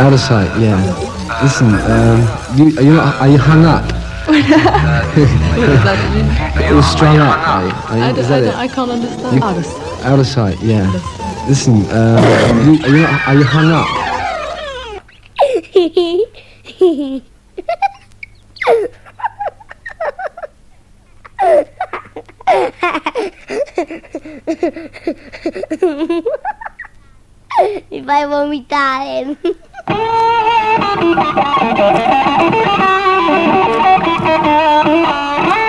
Out of sight, yeah. Listen, um, you, are you not, are you hung up? You're strung up, are you? Are you- I, is don't- that I, it? don't- I can't understand. You- Out of sight. Out of sight, yeah. Listen, um, you, are, you not, are you hung up? Mi fai vomitare. Thank you.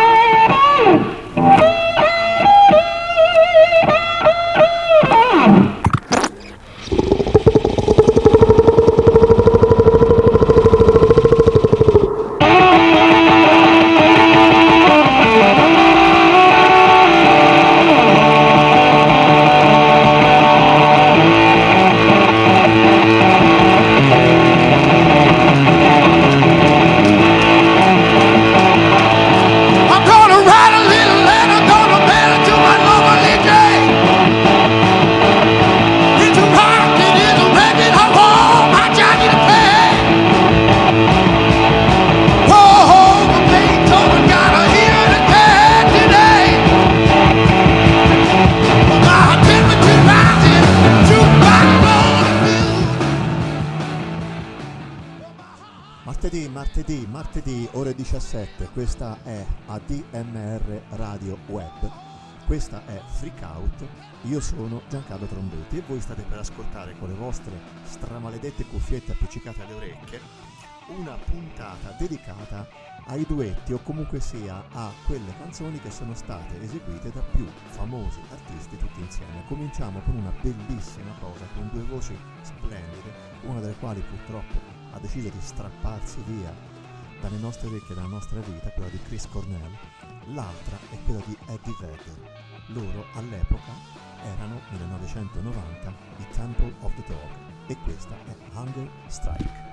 7, questa è ADMR Radio Web, questa è Freak Out, io sono Giancarlo Trombetti e voi state per ascoltare con le vostre stramaledette cuffiette appiccicate alle orecchie una puntata dedicata ai duetti o comunque sia a quelle canzoni che sono state eseguite da più famosi artisti tutti insieme. Cominciamo con una bellissima cosa, con due voci splendide, una delle quali purtroppo ha deciso di strapparsi via dalle nostre orecchie, dalla nostra vita, quella di Chris Cornell, l'altra è quella di Eddie Vedder. Loro all'epoca erano 1990 i Temple of the Dog e questa è Hunger Strike.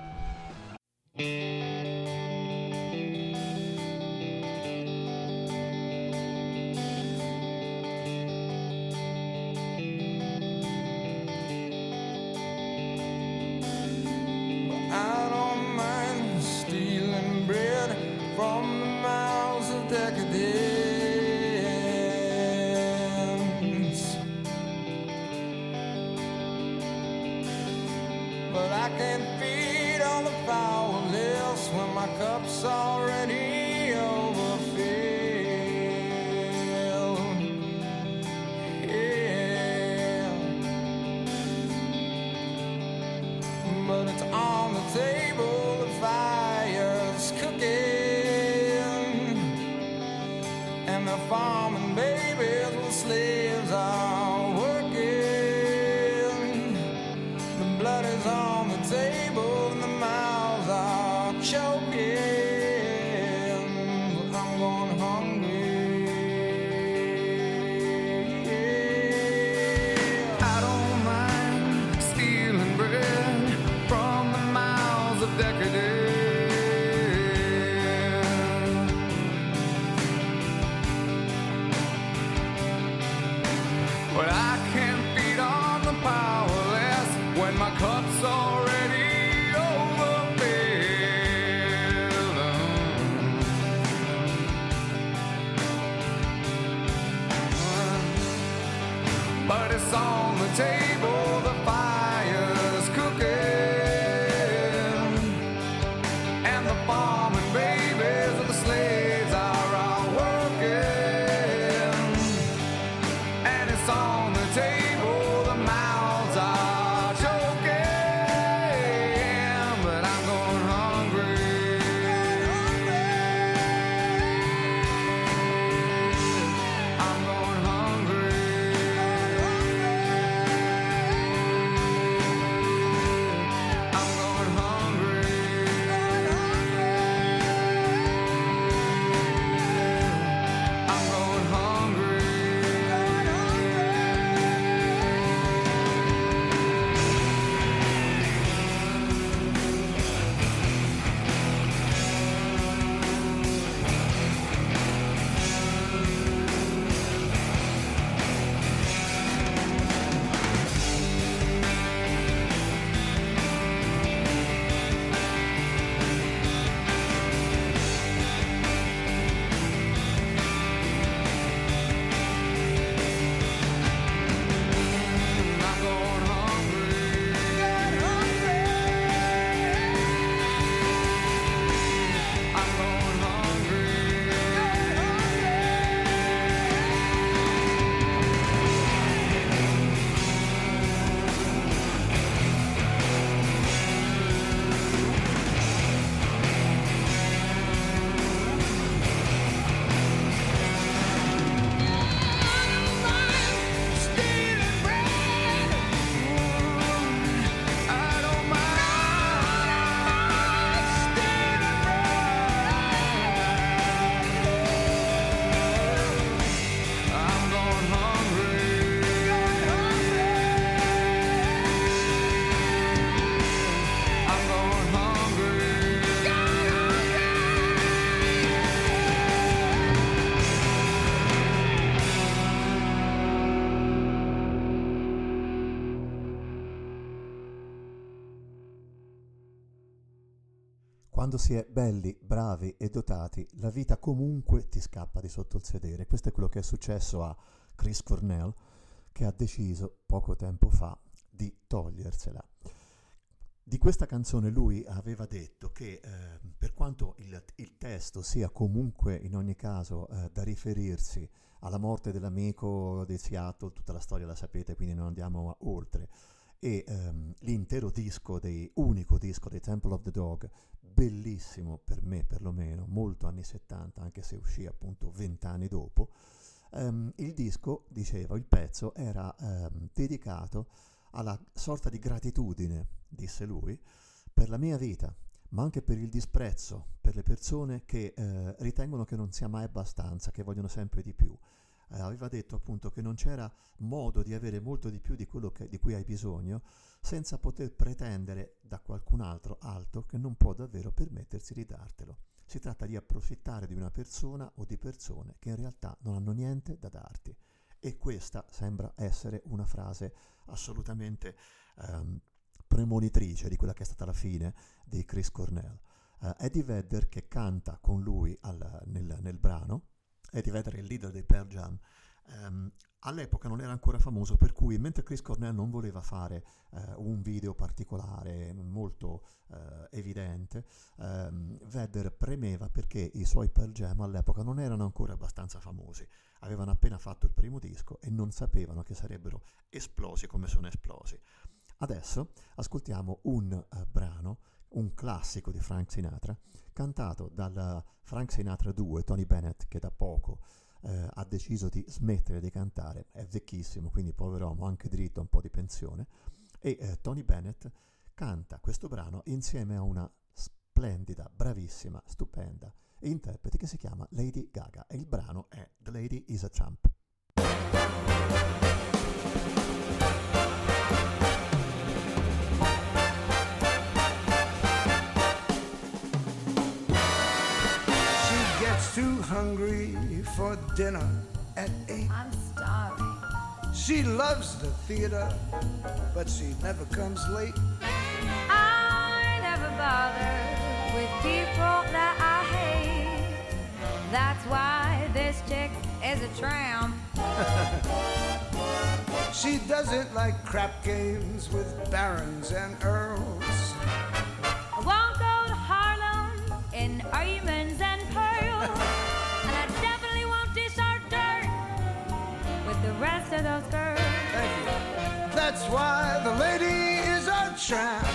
Quando si è belli, bravi e dotati, la vita comunque ti scappa di sotto il sedere. Questo è quello che è successo a Chris Cornell, che ha deciso poco tempo fa di togliersela. Di questa canzone lui aveva detto che eh, per quanto il, il, testo sia comunque in ogni caso eh, da riferirsi alla morte dell'amico di Seattle, tutta la storia la sapete, quindi non andiamo oltre, e ehm, l'intero disco, dei, unico disco dei Temple of the Dog, bellissimo per me perlomeno, molto anni 70, anche se uscì appunto vent'anni dopo, ehm, il disco, dicevo, il pezzo era ehm, dedicato alla sorta di gratitudine, disse lui, per la mia vita, ma anche per il disprezzo per le persone che eh, ritengono che non sia mai abbastanza, che vogliono sempre di più eh, aveva detto appunto che non c'era modo di avere molto di più di quello che, di cui hai bisogno senza poter pretendere da qualcun altro alto che non può davvero permettersi di dartelo. Si tratta di approfittare di una persona o di persone che in realtà non hanno niente da darti. E questa sembra essere una frase assolutamente ehm, premonitrice di quella che è stata la fine di Chris Cornell. Uh, Eddie Vedder che canta con lui al, nel, nel brano Eddie Vedder è il leader dei Pearl Jam, um, all'epoca non era ancora famoso, per cui mentre Chris Cornell non voleva fare uh, un video particolare, molto uh, evidente, um, Vedder premeva perché i suoi Pearl Jam all'epoca non erano ancora abbastanza famosi, avevano appena fatto il primo disco e non sapevano che sarebbero esplosi come sono esplosi. Adesso ascoltiamo un uh, brano un classico di Frank Sinatra, cantato dal Frank Sinatra 2, Tony Bennett, che da poco eh, ha deciso di smettere di cantare, è vecchissimo, quindi pover'uomo, anche diritto a un po' di pensione, e eh, Tony Bennett canta questo brano insieme a una splendida, bravissima, stupenda interprete che si chiama Lady Gaga. E il brano è The Lady is a Trump. For dinner at eight. I'm starving. She loves the theater, but she never comes late. I never bother with people that I hate. That's why this chick is a tramp. she doesn't like crap games with barons and earls. I won't go to Harlem in and and rest of those girls. Thank you. That's why the lady is a tramp.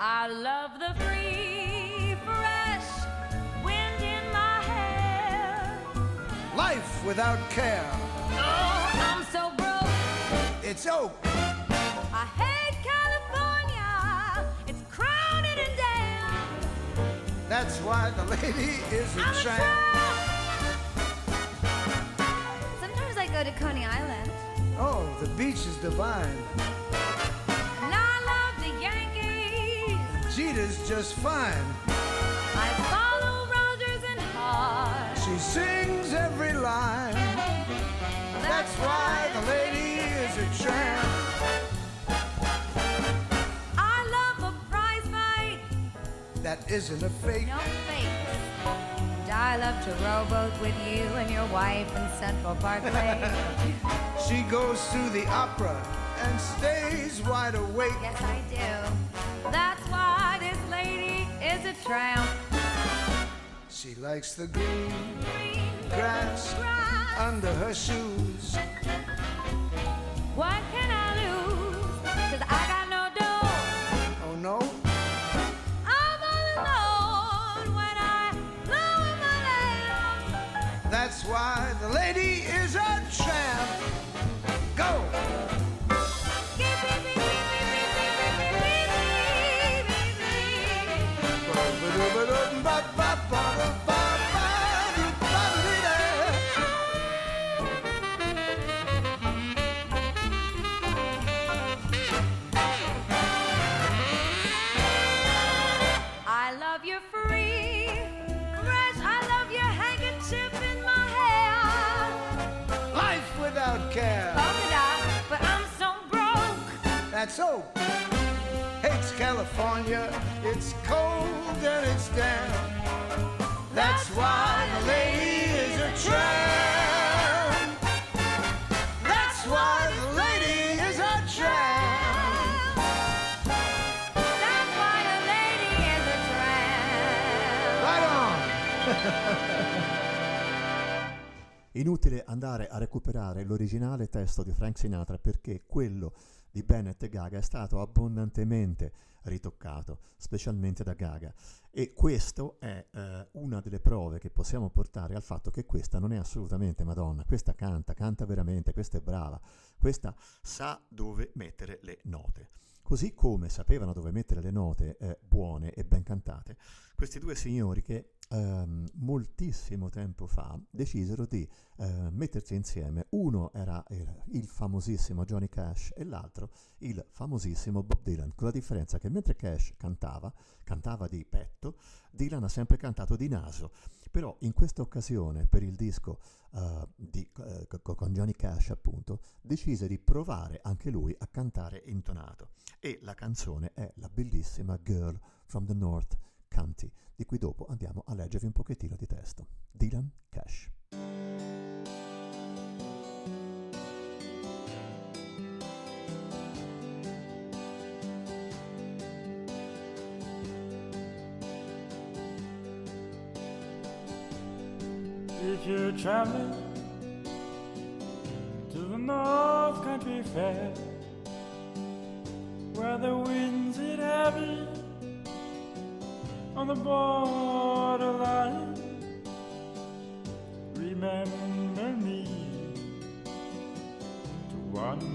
I love the free, fresh wind in my hair. Life without care. Oh, I'm so broke. It's oak. I hate California. It's crowded and damn. That's why the lady is a I'm tramp. Sometimes I go to Coney Island. Oh, the beach is divine. And I love the Yankees. Jeter's just fine. I follow Rogers and Hart. She sings every line. That's why the lady is a tramp. I love a prize fight. That isn't a fake. No fakes. I love to rowboat with you and your wife in Central Park Lake. She goes to the opera and stays wide awake. yes, I do. That's why this lady is a tramp. She likes the green Green grass grass. under her shoes. What care. But I'm so broke. That's so. Hates California. California, it's cold and it's damp. That's why the lady is a tramp. Inutile andare a recuperare l'originale testo di Frank Sinatra perché quello di Bennett e Gaga è stato abbondantemente ritoccato, specialmente da Gaga. E questo è eh, una delle prove che possiamo portare al fatto che questa non è assolutamente Madonna, questa canta, canta veramente, questa è brava, questa sa dove mettere le note. Così come sapevano dove mettere le note eh, buone e ben cantate, questi due signori che ehm, moltissimo tempo fa decisero di eh, mettersi insieme. Uno era il, il famosissimo Johnny Cash e l'altro il famosissimo Bob Dylan, con la differenza che mentre Cash cantava, cantava di petto, Dylan ha sempre cantato di naso. Però in questa occasione, per il disco eh, di, co- con Johnny Cash appunto, decise di provare anche lui a cantare intonato. E la canzone è la bellissima Girl from the North County, di cui dopo andiamo a leggervi un pochettino di testo. Dylan Cash. If you're traveling to the North Country Fair, where the winds hit heavy on the borderline, remember me to one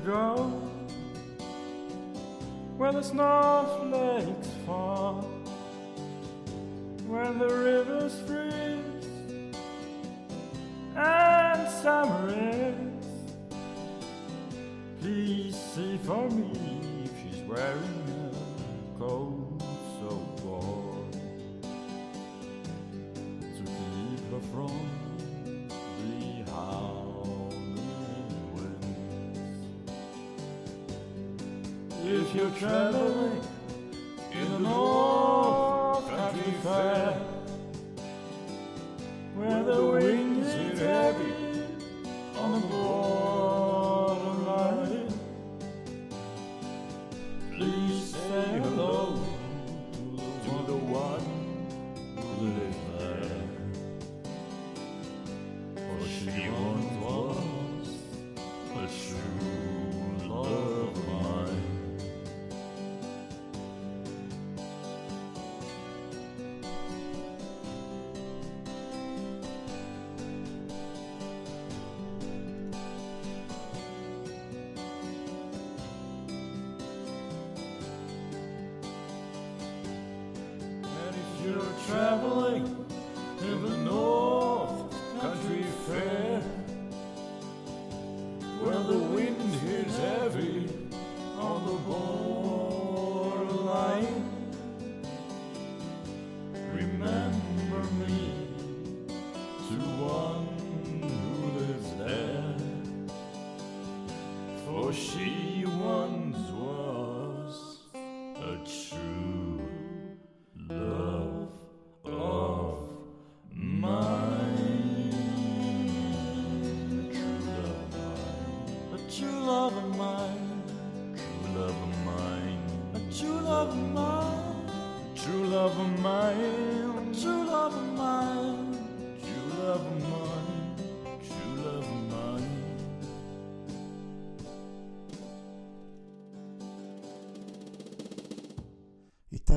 go. Where the snowflakes If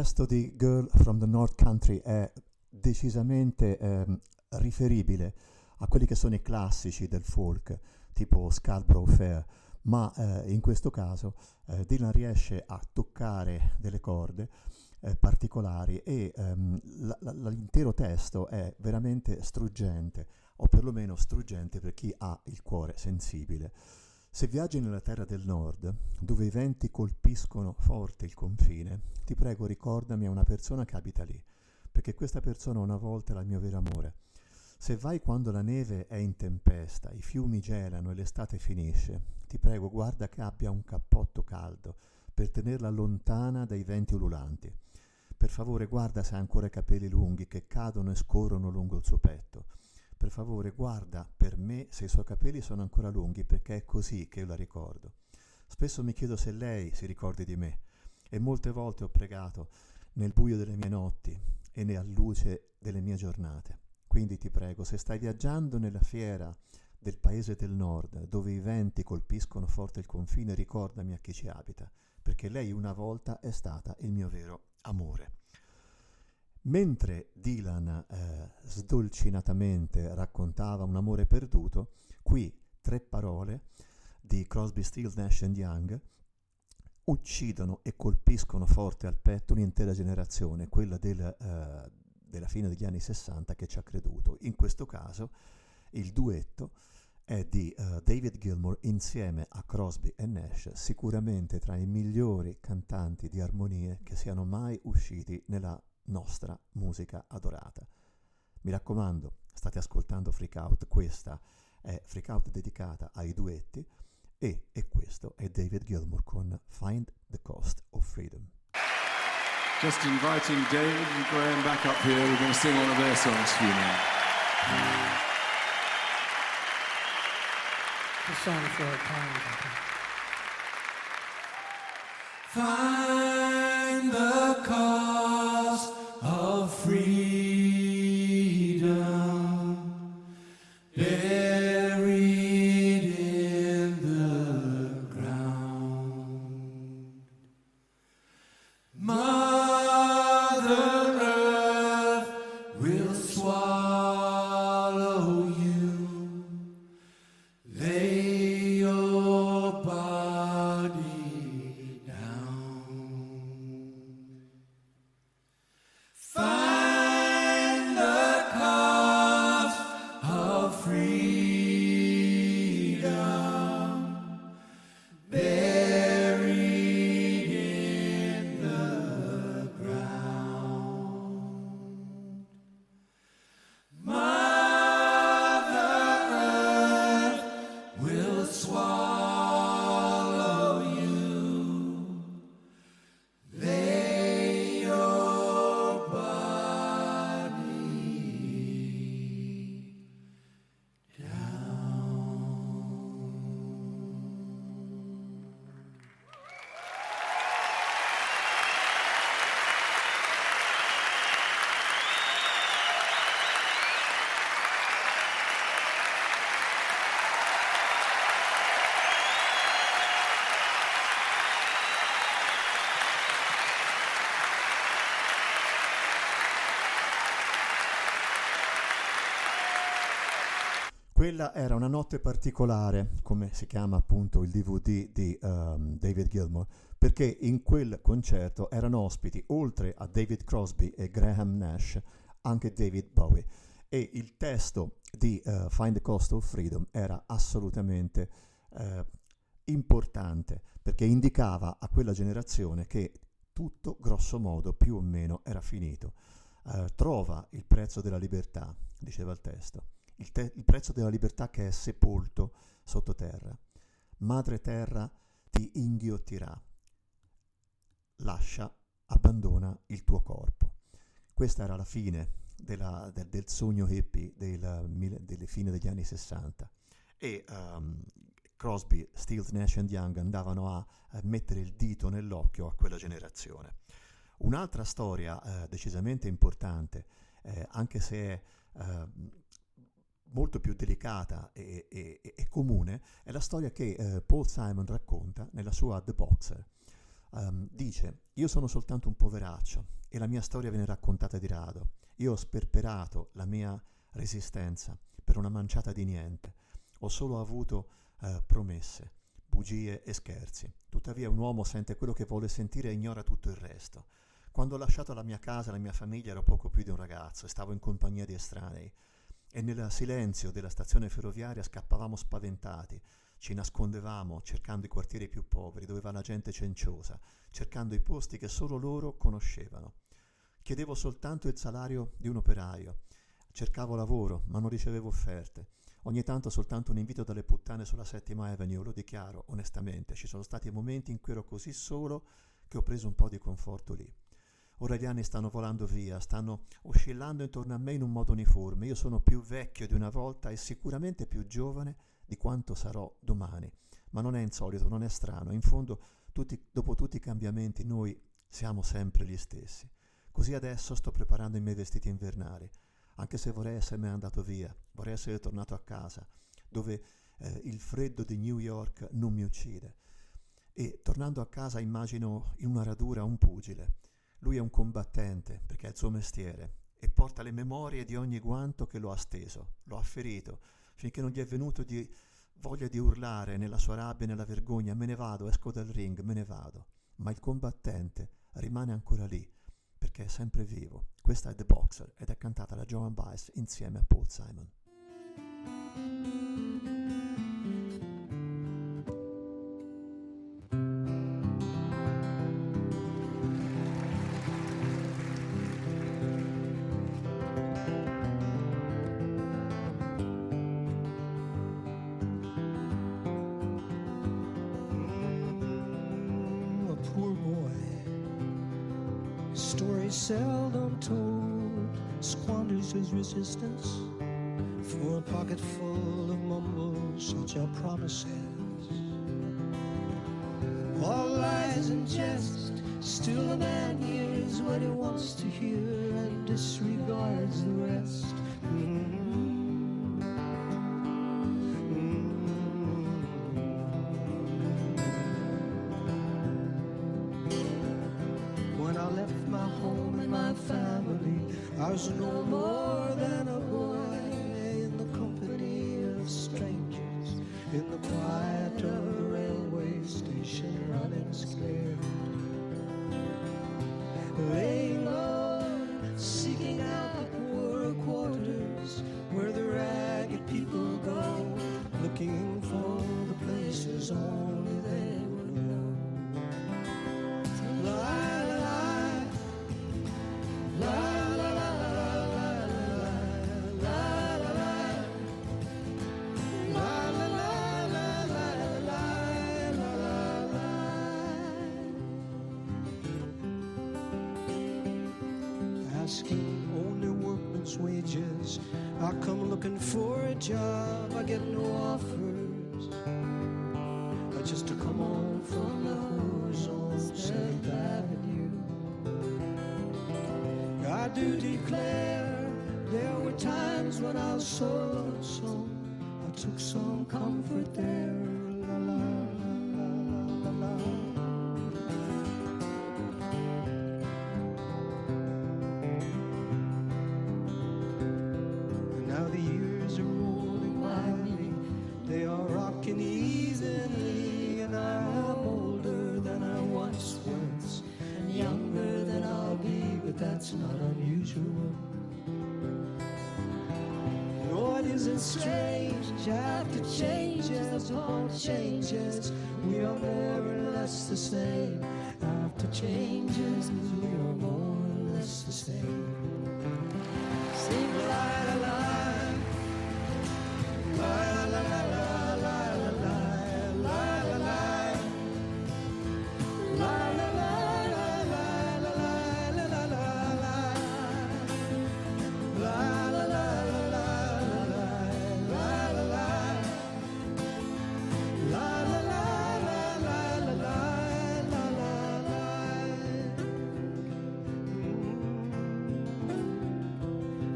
testo di Girl from the North Country è decisamente ehm, riferibile a quelli che sono i classici del folk, tipo Scarborough Fair, ma eh, in questo caso eh, Dylan riesce a toccare delle corde eh, particolari e ehm, la- la- l'intero testo è veramente struggente, o perlomeno struggente per chi ha il cuore sensibile. Se viaggi nella terra del nord, dove i venti colpiscono forte il confine, ti prego ricordami a una persona che abita lì, perché questa persona una volta era il mio vero amore. Se vai quando la neve è in tempesta, i fiumi gelano e l'estate finisce, ti prego guarda che abbia un cappotto caldo per tenerla lontana dai venti ululanti. Per favore guarda se ha ancora i capelli lunghi che cadono e scorrono lungo il suo petto. Per favore guarda per me se i suoi capelli sono ancora lunghi perché è così che io la ricordo. Spesso mi chiedo se lei si ricordi di me e molte volte ho pregato nel buio delle mie notti e nella luce delle mie giornate. Quindi ti prego, se stai viaggiando nella fiera del paese del nord, dove i venti colpiscono forte il confine, ricordami a chi ci abita, perché lei una volta è stata il mio vero amore. Mentre Dylan eh, sdolcinatamente raccontava un amore perduto, qui tre parole di Crosby, Stills, Nash and Young uccidono e colpiscono forte al petto un'intera generazione, quella del, eh, della fine degli anni 60 che ci ha creduto. In questo caso il duetto è di eh, David Gilmour insieme a Crosby e Nash, sicuramente tra i migliori cantanti di armonie che siano mai usciti nella nostra musica adorata. Mi raccomando, state ascoltando Freak Out, questa è Freak Out dedicata ai duetti e, e questo è David Gilmour con Find the Cost of Freedom. Just inviting David and Graham back up here. We're going to sing one of their songs for you now. The song for a time. Find the cause of Quella era una notte particolare, come si chiama appunto il DVD di ehm, David Gilmour, perché in quel concerto erano ospiti, oltre a David Crosby e Graham Nash, anche David Bowie. E il testo di eh, Find the Cost of Freedom era assolutamente eh, importante, perché indicava a quella generazione che tutto, grosso modo, più o meno era finito. Eh, trova il prezzo della libertà, diceva il testo il, te- il prezzo della libertà che è sepolto sottoterra. Madre terra ti inghiottirà. Lascia, abbandona il tuo corpo. Questa era la fine della- del, del sogno hippie del mille- delle fine degli anni 60 e um, Crosby, Stills, Nash and Young andavano a, a mettere il dito nell'occhio a quella generazione. Un'altra storia eh, decisamente importante, eh, anche se è eh, molto più delicata e, e- e comune, è la storia che eh, Paul Simon racconta nella sua The Boxer. ehm, dice, io sono soltanto un poveraccio e la mia storia viene raccontata di rado. Io ho sperperato la mia resistenza per una manciata di niente. Ho solo avuto eh, promesse, bugie e scherzi. Tuttavia un uomo sente quello che vuole sentire e ignora tutto il resto. Quando ho lasciato la mia casa, la mia famiglia, ero poco più di un ragazzo e stavo in compagnia di estranei. E nel silenzio della stazione ferroviaria scappavamo spaventati, ci nascondevamo cercando i quartieri più poveri, dove va la gente cenciosa, cercando i posti che solo loro conoscevano. Chiedevo soltanto il salario di un operaio, cercavo lavoro, ma non ricevevo offerte. Ogni tanto soltanto un invito dalle puttane sulla settima Avenue, lo dichiaro onestamente, ci sono stati momenti in cui ero così solo che ho preso un po' di conforto lì. Ora gli anni stanno volando via, stanno oscillando intorno a me in un modo uniforme. Io sono più vecchio di una volta e sicuramente più giovane di quanto sarò domani. Ma non è insolito, non è strano. In fondo, tutti, dopo tutti i cambiamenti, noi siamo sempre gli stessi. Così adesso sto preparando i miei vestiti invernali, anche se vorrei essermene andato via, vorrei essere tornato a casa, dove eh, il freddo di New York non mi uccide. E tornando a casa immagino in una radura un pugile lui è un combattente, perché è il suo mestiere, e porta le memorie di ogni guanto che lo ha steso, lo ha ferito, finché non gli è venuto di voglia di urlare nella sua rabbia e nella vergogna, me ne vado, esco dal ring, me ne vado. Ma il combattente rimane ancora lì, perché è sempre vivo. Questa è The Boxer ed è cantata da Joan Baez insieme a Paul Simon. Resistance for a pocket full of mumbles, such are promises. All lies and jest, still a man hears what he wants to hear and disregards the rest. Mm. When I left my home and my family, I was no more I no offers. I just to come on from the hose Avenue. I do declare there were times when I was so lonesome. I took some comfort there. That's not unusual. No, it isn't strange after changes all changes. We are more or less the same.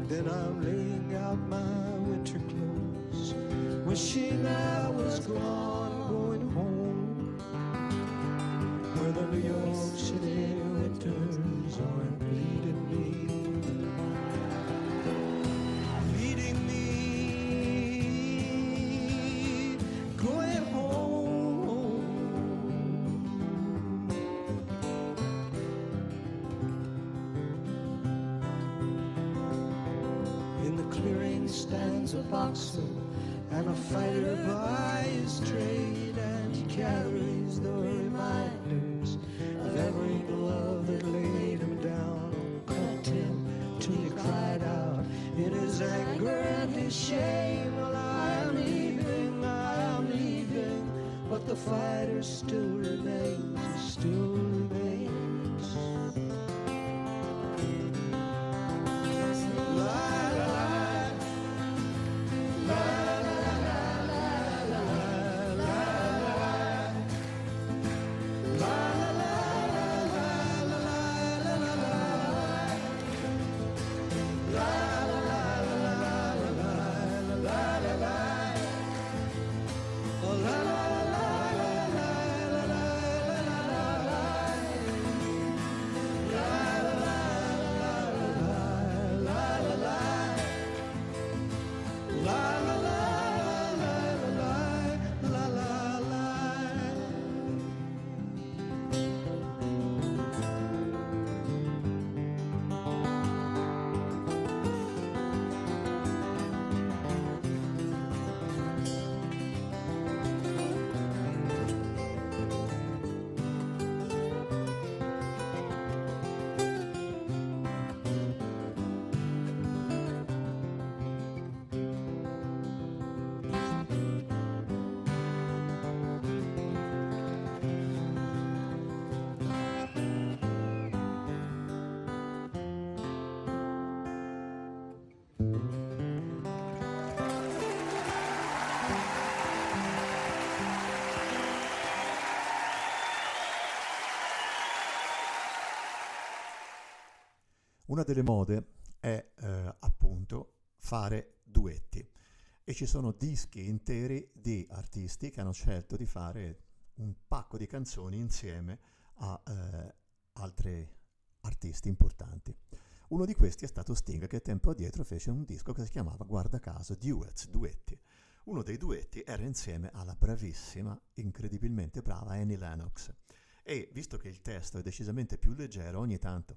Then I'm laying out my winter clothes, wishing I was gone, boxer and a fighter by his trade, and he carries the reminders of every glove that laid him down cut him till he cried out in his anger and his shame. Well, I am leaving, I am leaving, but the fighter still remains, still Una delle mode è eh, appunto fare duetti e ci sono dischi interi di artisti che hanno scelto di fare un pacco di canzoni insieme a eh, altri artisti importanti. Uno di questi è stato Sting che tempo addietro fece un disco che si chiamava guarda caso Duets, duetti. Uno dei duetti era insieme alla bravissima, incredibilmente brava Annie Lennox. E visto che il testo è decisamente più leggero, ogni tanto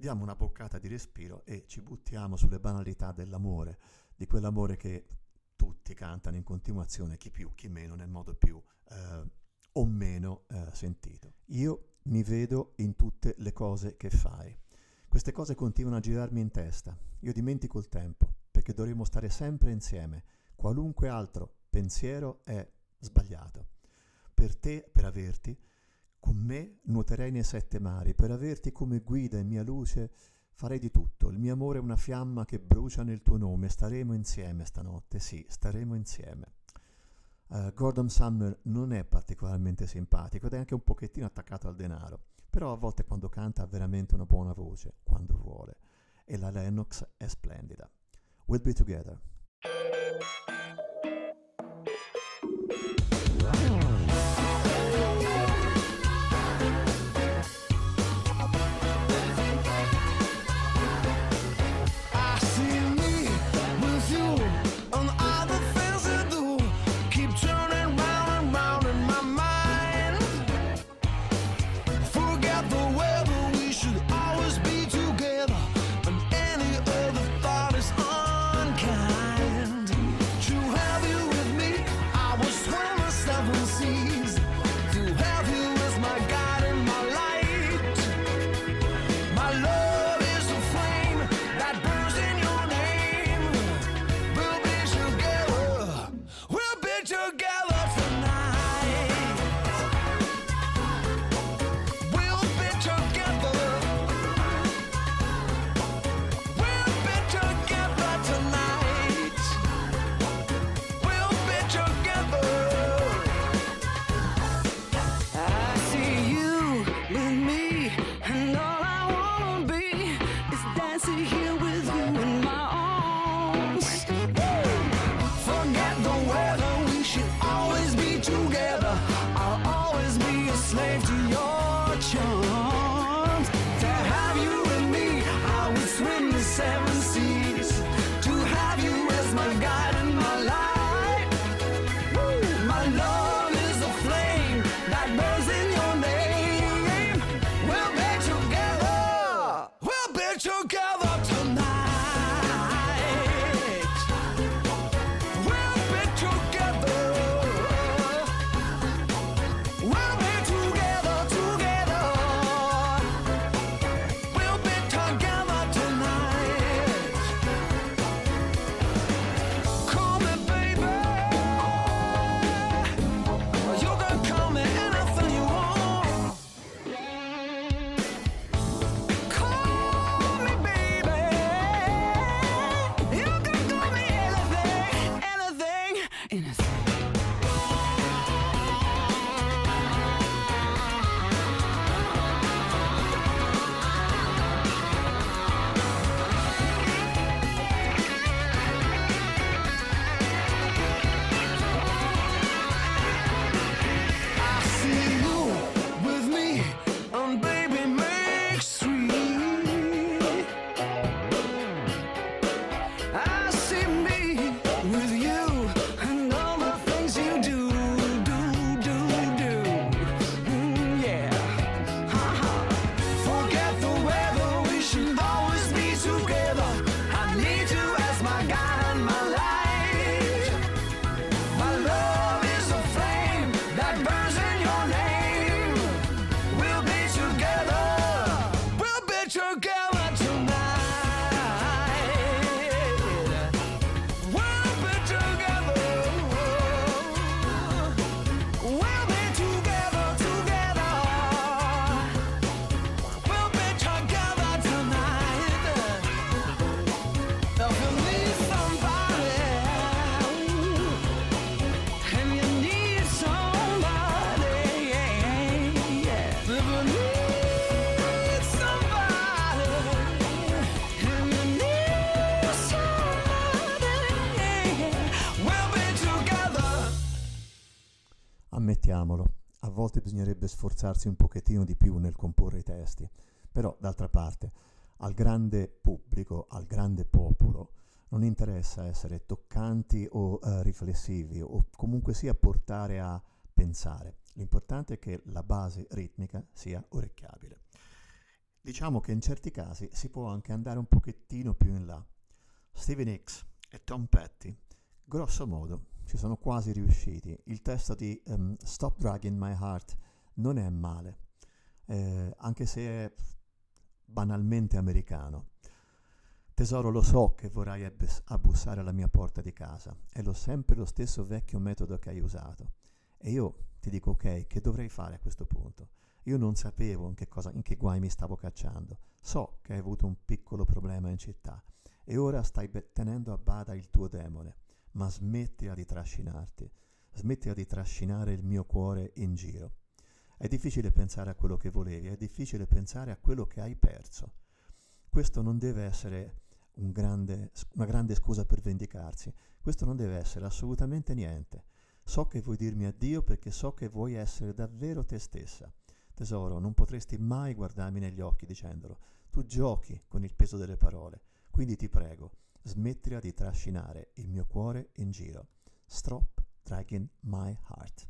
diamo una boccata di respiro e ci buttiamo sulle banalità dell'amore, di quell'amore che tutti cantano in continuazione, chi più, chi meno, nel modo più eh, o meno eh, sentito. Io mi vedo in tutte le cose che fai. Queste cose continuano a girarmi in testa. Io dimentico il tempo, perché dovremmo stare sempre insieme. Qualunque altro pensiero è sbagliato. Per te, per averti, con me nuoterei nei sette mari, per averti come guida e mia luce farei di tutto. Il mio amore è una fiamma che brucia nel tuo nome. Staremo insieme stanotte, sì, staremo insieme. Uh, Gordon Sumner non è particolarmente simpatico ed è anche un pochettino attaccato al denaro, però a volte quando canta ha veramente una buona voce, quando vuole. E la Lennox è splendida. We'll be together. Ammettiamolo, a volte bisognerebbe sforzarsi un pochettino di più nel comporre i testi, però d'altra parte al grande pubblico, al grande popolo, non interessa essere toccanti o eh, riflessivi o comunque sia portare a pensare. L'importante è che la base ritmica sia orecchiabile. Diciamo che in certi casi si può anche andare un pochettino più in là. Stevie Nicks e Tom Petty, grosso modo, ci sono quasi riusciti. Il testo di um, Stop Dragging My Heart non è male, eh, anche se è banalmente americano. Tesoro, lo so che vorrai abbus- abbussare alla mia porta di casa, è lo sempre lo stesso vecchio metodo che hai usato. E io ti dico, ok, che dovrei fare a questo punto? Io non sapevo in che, cosa, in che guai mi stavo cacciando. So che hai avuto un piccolo problema in città e ora stai tenendo a bada il tuo demone, ma smettila di trascinarti, smettila di trascinare il mio cuore in giro. È difficile pensare a quello che volevi, è difficile pensare a quello che hai perso. Questo non deve essere un grande, una grande scusa per vendicarsi, questo non deve essere assolutamente niente. So che vuoi dirmi addio perché so che vuoi essere davvero te stessa. Tesoro, non potresti mai guardarmi negli occhi dicendolo. Tu giochi con il peso delle parole. Quindi ti prego, smettila di trascinare il mio cuore in giro. Stop dragging my heart.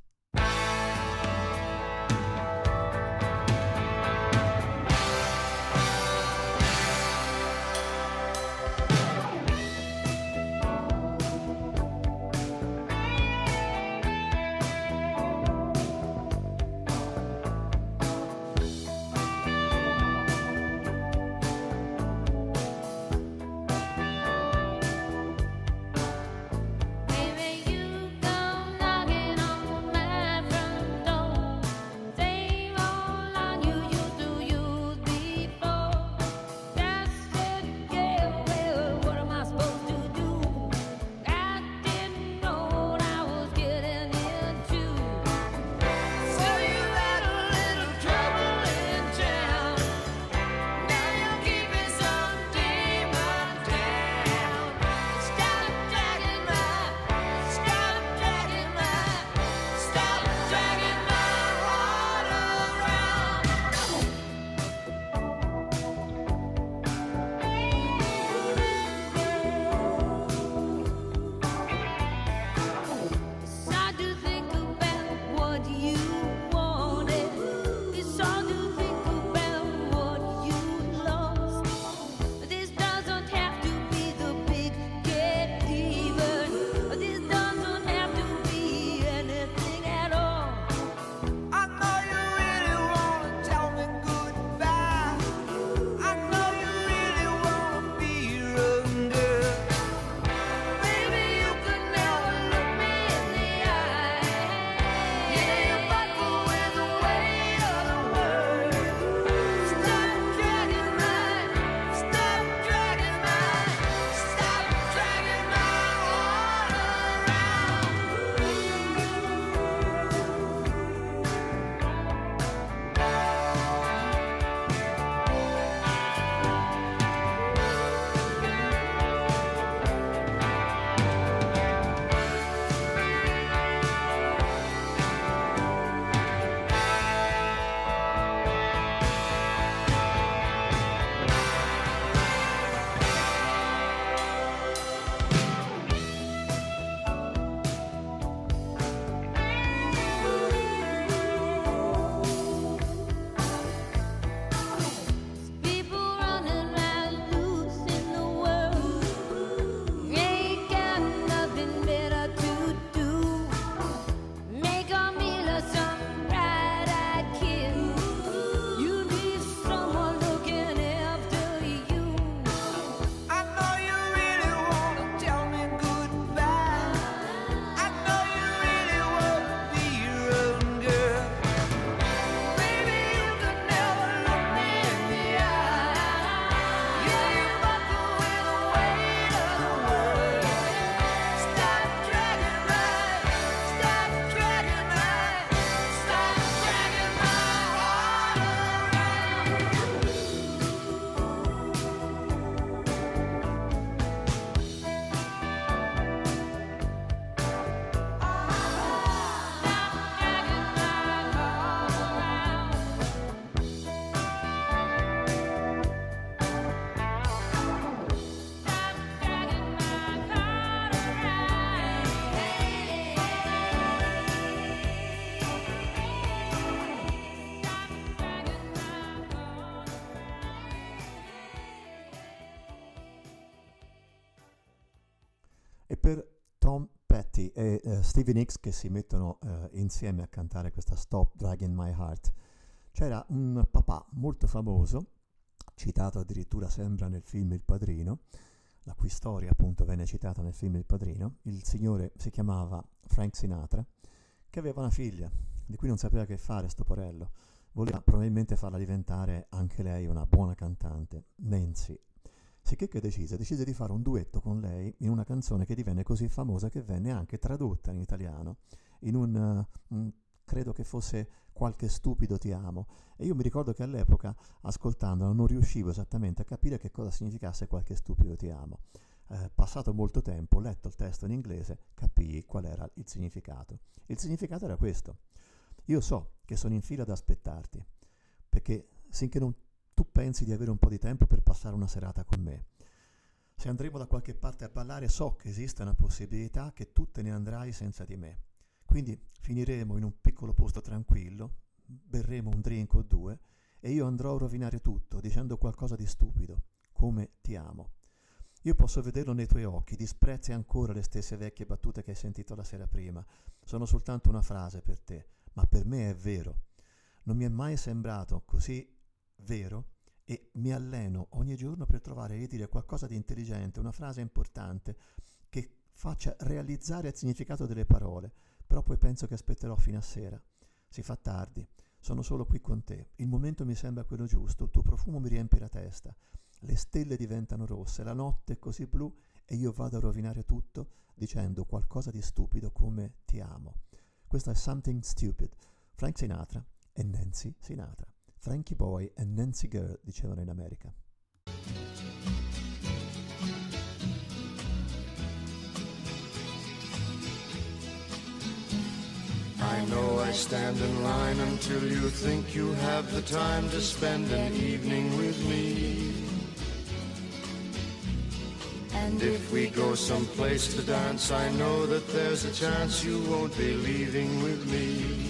Stevie Nicks che si mettono eh, insieme a cantare questa Stop Dragging My Heart. C'era un papà molto famoso, citato addirittura sembra nel film Il Padrino, la cui storia appunto venne citata nel film Il Padrino. Il signore si chiamava Frank Sinatra, che aveva una figlia, di cui non sapeva che fare, sto porello. Voleva probabilmente farla diventare anche lei una buona cantante, Nancy. Sicché che decise, decise di fare un duetto con lei in una canzone che divenne così famosa che venne anche tradotta in italiano, in un, uh, un credo che fosse qualche stupido ti amo. E io mi ricordo che all'epoca, ascoltandola, non riuscivo esattamente a capire che cosa significasse qualche stupido ti amo. Eh, passato molto tempo, letto il testo in inglese, capii qual era il significato. Il significato era questo. Io so che sono in fila ad aspettarti, perché finché non, tu pensi di avere un po' di tempo per passare una serata con me. Se andremo da qualche parte a ballare, so che esiste una possibilità che tu te ne andrai senza di me. Quindi finiremo in un piccolo posto tranquillo, berremo un drink o due e io andrò a rovinare tutto dicendo qualcosa di stupido, come ti amo. Io posso vederlo nei tuoi occhi, disprezzi ancora le stesse vecchie battute che hai sentito la sera prima. Sono soltanto una frase per te, ma per me è vero. Non mi è mai sembrato così vero e mi alleno ogni giorno per trovare e dire qualcosa di intelligente, una frase importante che faccia realizzare il significato delle parole, però poi penso che aspetterò fino a sera. Si fa tardi, sono solo qui con te, il momento mi sembra quello giusto, il tuo profumo mi riempie la testa, le stelle diventano rosse, la notte è così blu e io vado a rovinare tutto dicendo qualcosa di stupido come ti amo. Questo è Something Stupid, Frank Sinatra e Nancy Sinatra. Frankie Boy e Nancy Girl dicevano in America. I know I stand in line until you think you have the time to spend an evening with me. And if we go someplace to dance, I know that there's a chance you won't be leaving with me.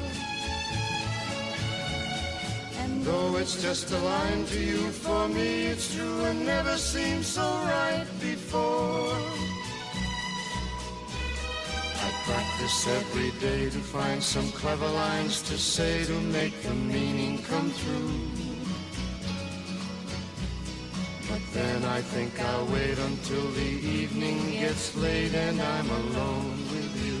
Though it's just a line to you, for me it's true and never seemed so right before. I practice every day to find some clever lines to say to make the meaning come through. But then I think I'll wait until the evening gets late and I'm alone with you.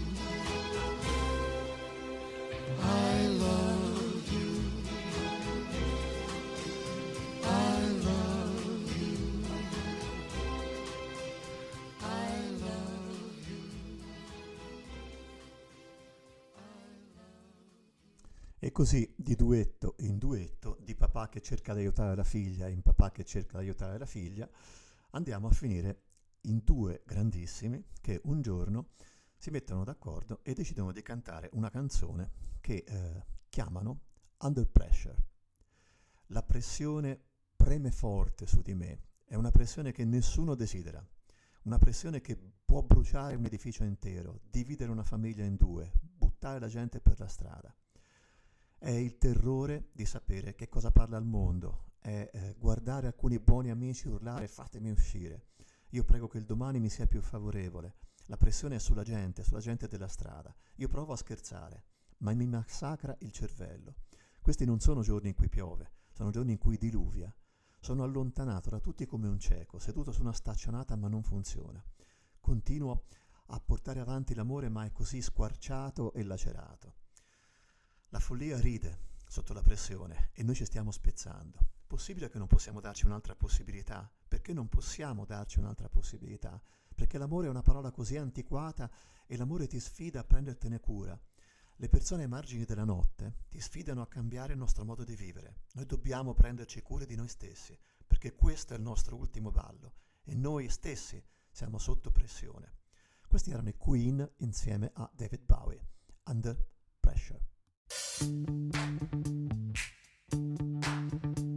Così di duetto in duetto, di papà che cerca di aiutare la figlia in papà che cerca di aiutare la figlia, andiamo a finire in due grandissimi che un giorno si mettono d'accordo e decidono di cantare una canzone che eh, chiamano Under Pressure. La pressione preme forte su di me, è una pressione che nessuno desidera, una pressione che può bruciare un edificio intero, dividere una famiglia in due, buttare la gente per la strada. È il terrore di sapere che cosa parla al mondo, è eh, guardare alcuni buoni amici urlare fatemi uscire. Io prego che il domani mi sia più favorevole. La pressione è sulla gente, sulla gente della strada. Io provo a scherzare, ma mi massacra il cervello. Questi non sono giorni in cui piove, sono giorni in cui diluvia. Sono allontanato da tutti come un cieco, seduto su una staccionata ma non funziona. Continuo a portare avanti l'amore ma è così squarciato e lacerato. La follia ride sotto la pressione e noi ci stiamo spezzando. Possibile che non possiamo darci un'altra possibilità? Perché non possiamo darci un'altra possibilità? Perché l'amore è una parola così antiquata e l'amore ti sfida a prendertene cura. Le persone ai margini della notte ti sfidano a cambiare il nostro modo di vivere. Noi dobbiamo prenderci cura di noi stessi, perché questo è il nostro ultimo ballo e noi stessi siamo sotto pressione. Questi erano i Queen insieme a David Bowie, Under Pressure. Thank you.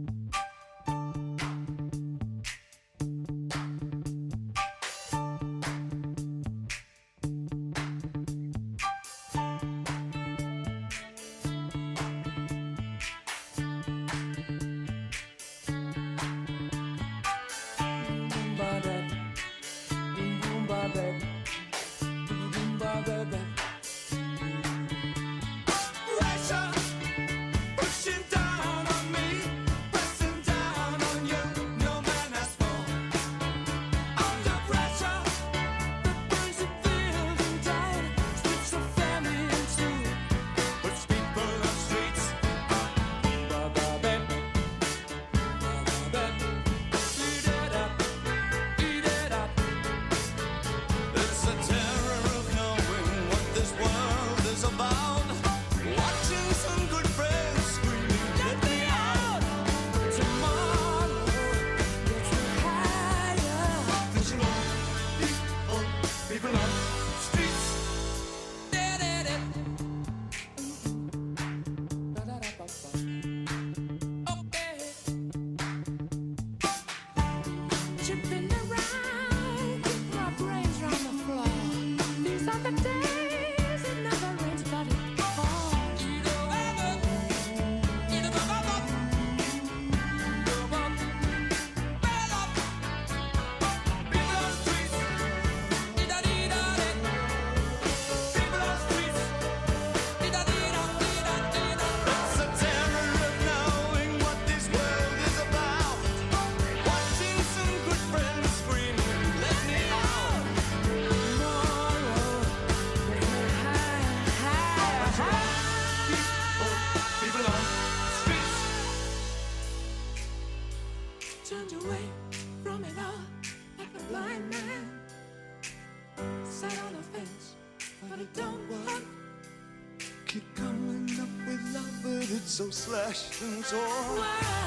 So slashed and torn.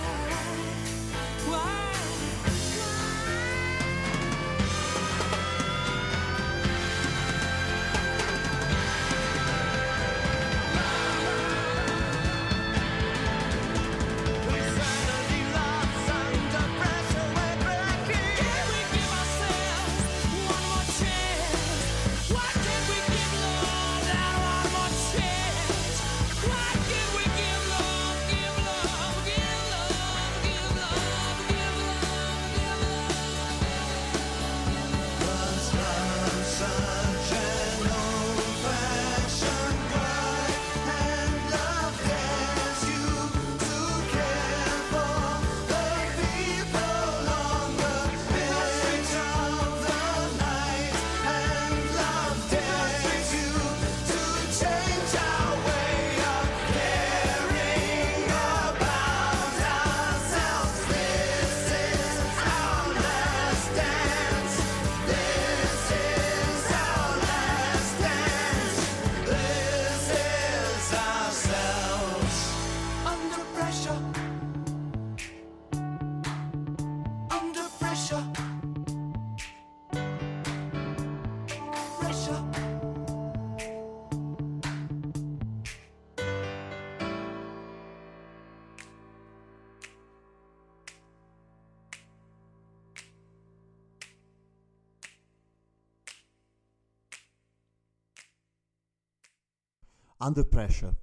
Under Pressure.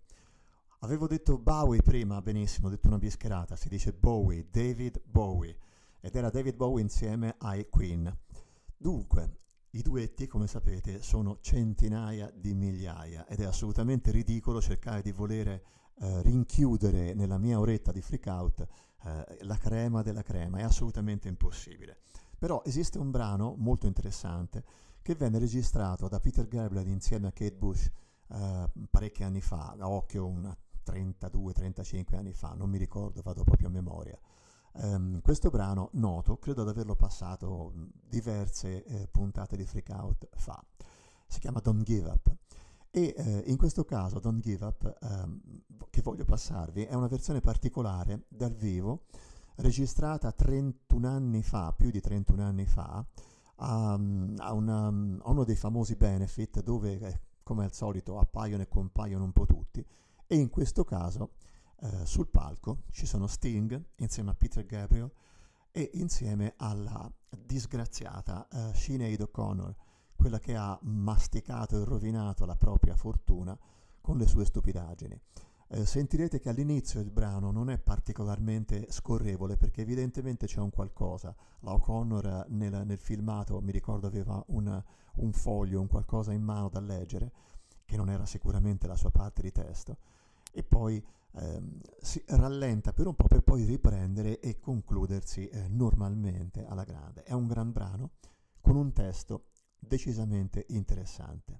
Avevo detto Bowie prima, benissimo, ho detto una bischerata, si dice Bowie, David Bowie, ed era David Bowie insieme ai Queen. Dunque, i duetti, come sapete, sono centinaia di migliaia ed è assolutamente ridicolo cercare di volere eh, rinchiudere nella mia oretta di freak out eh, la crema della crema, è assolutamente impossibile. Però esiste un brano molto interessante che venne registrato da Peter Gabriel insieme a Kate Bush eh, parecchi anni fa, a occhio una 32-35 anni fa, non mi ricordo, vado proprio a memoria. Ehm, questo brano, noto, credo di averlo passato diverse eh, puntate di Freak Out fa. Si chiama Don't Give Up. E eh, in questo caso Don't Give Up, ehm, che voglio passarvi, è una versione particolare dal vivo, registrata 31 anni fa, più di 31 anni fa, a, a una- a uno dei famosi benefit dove, eh, come al solito, appaiono e compaiono un po' tutti. E in questo caso eh, sul palco ci sono Sting insieme a Peter Gabriel e insieme alla disgraziata eh, Sinead O'Connor, quella che ha masticato e rovinato la propria fortuna con le sue stupidaggini. Eh, sentirete che all'inizio il brano non è particolarmente scorrevole perché evidentemente c'è un qualcosa. La O'Connor eh, nel, nel filmato, mi ricordo, aveva un, un foglio, un qualcosa in mano da leggere, che non era sicuramente la sua parte di testo, e poi ehm, si rallenta per un po' per poi riprendere e concludersi eh, normalmente alla grande. È un gran brano con un testo decisamente interessante.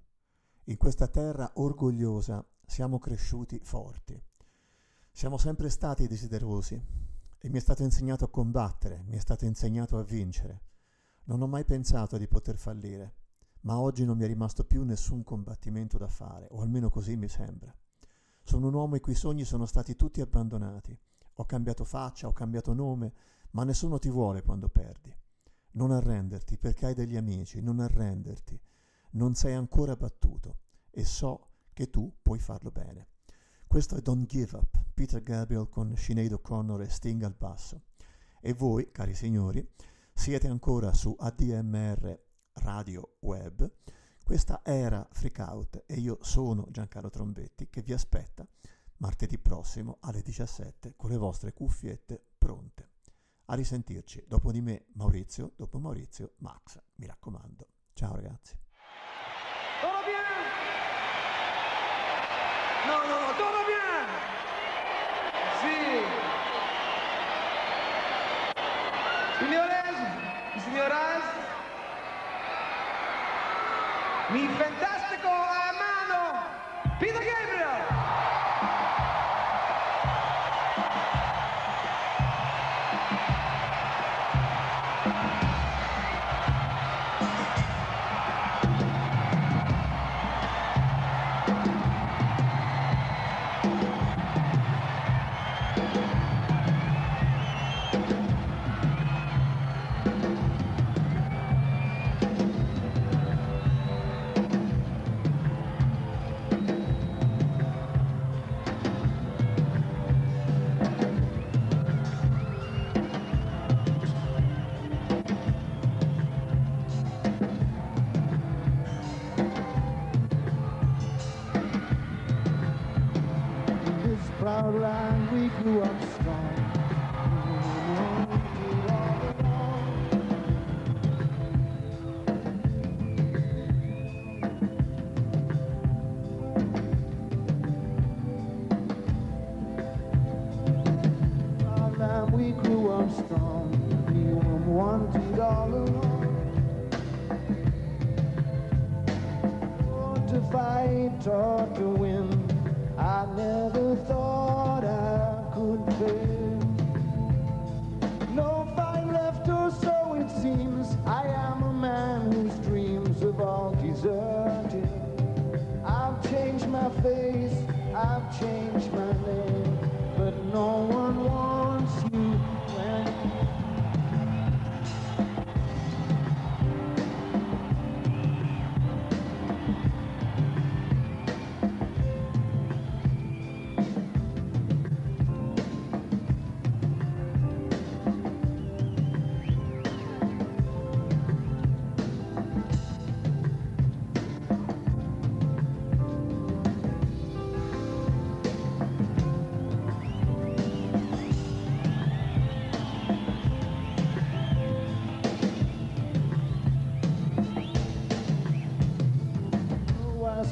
In questa terra orgogliosa siamo cresciuti forti. Siamo sempre stati desiderosi e mi è stato insegnato a combattere, mi è stato insegnato a vincere. Non ho mai pensato di poter fallire, ma oggi non mi è rimasto più nessun combattimento da fare, o almeno così mi sembra. Sono un uomo i cui sogni sono stati tutti abbandonati. Ho cambiato faccia, ho cambiato nome, ma nessuno ti vuole quando perdi. Non arrenderti perché hai degli amici, non arrenderti. Non sei ancora battuto e so che tu puoi farlo bene. Questo è Don't Give Up, Peter Gabriel con Sinead O'Connor e Sting al basso. E voi, cari signori, siete ancora su ADMR Radio Web. Questa era Freak Out e io sono Giancarlo Trombetti che vi aspetta martedì prossimo alle 17 con le vostre cuffiette pronte. A risentirci. Dopo di me Maurizio, dopo Maurizio Max. Mi raccomando. Ciao ragazzi. No, no, no, todo bien. Sí. Señores y señoras, mi fantástico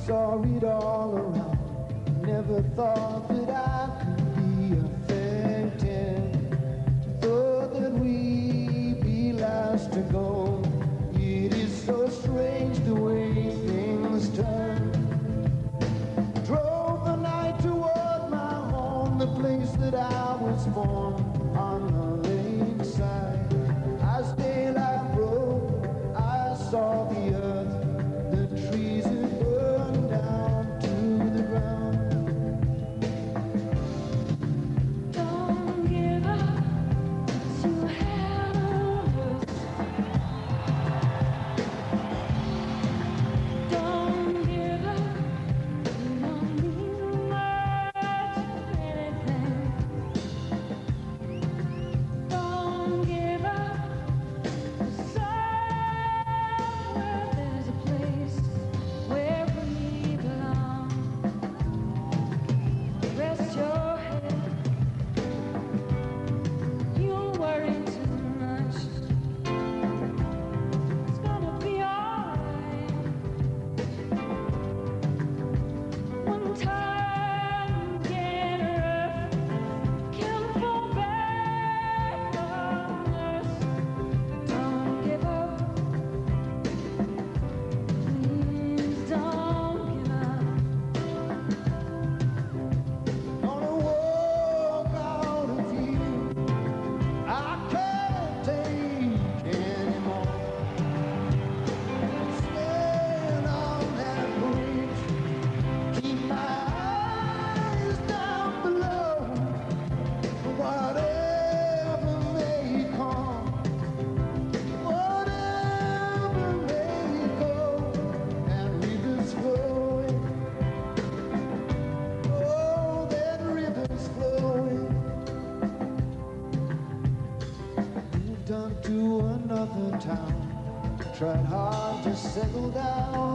saw it all around. Never thought that I could be a fairy. Thought that we'd be last to go. It is so strange the way things turn. Drove the night toward my home, the place that I was born. segunda hora.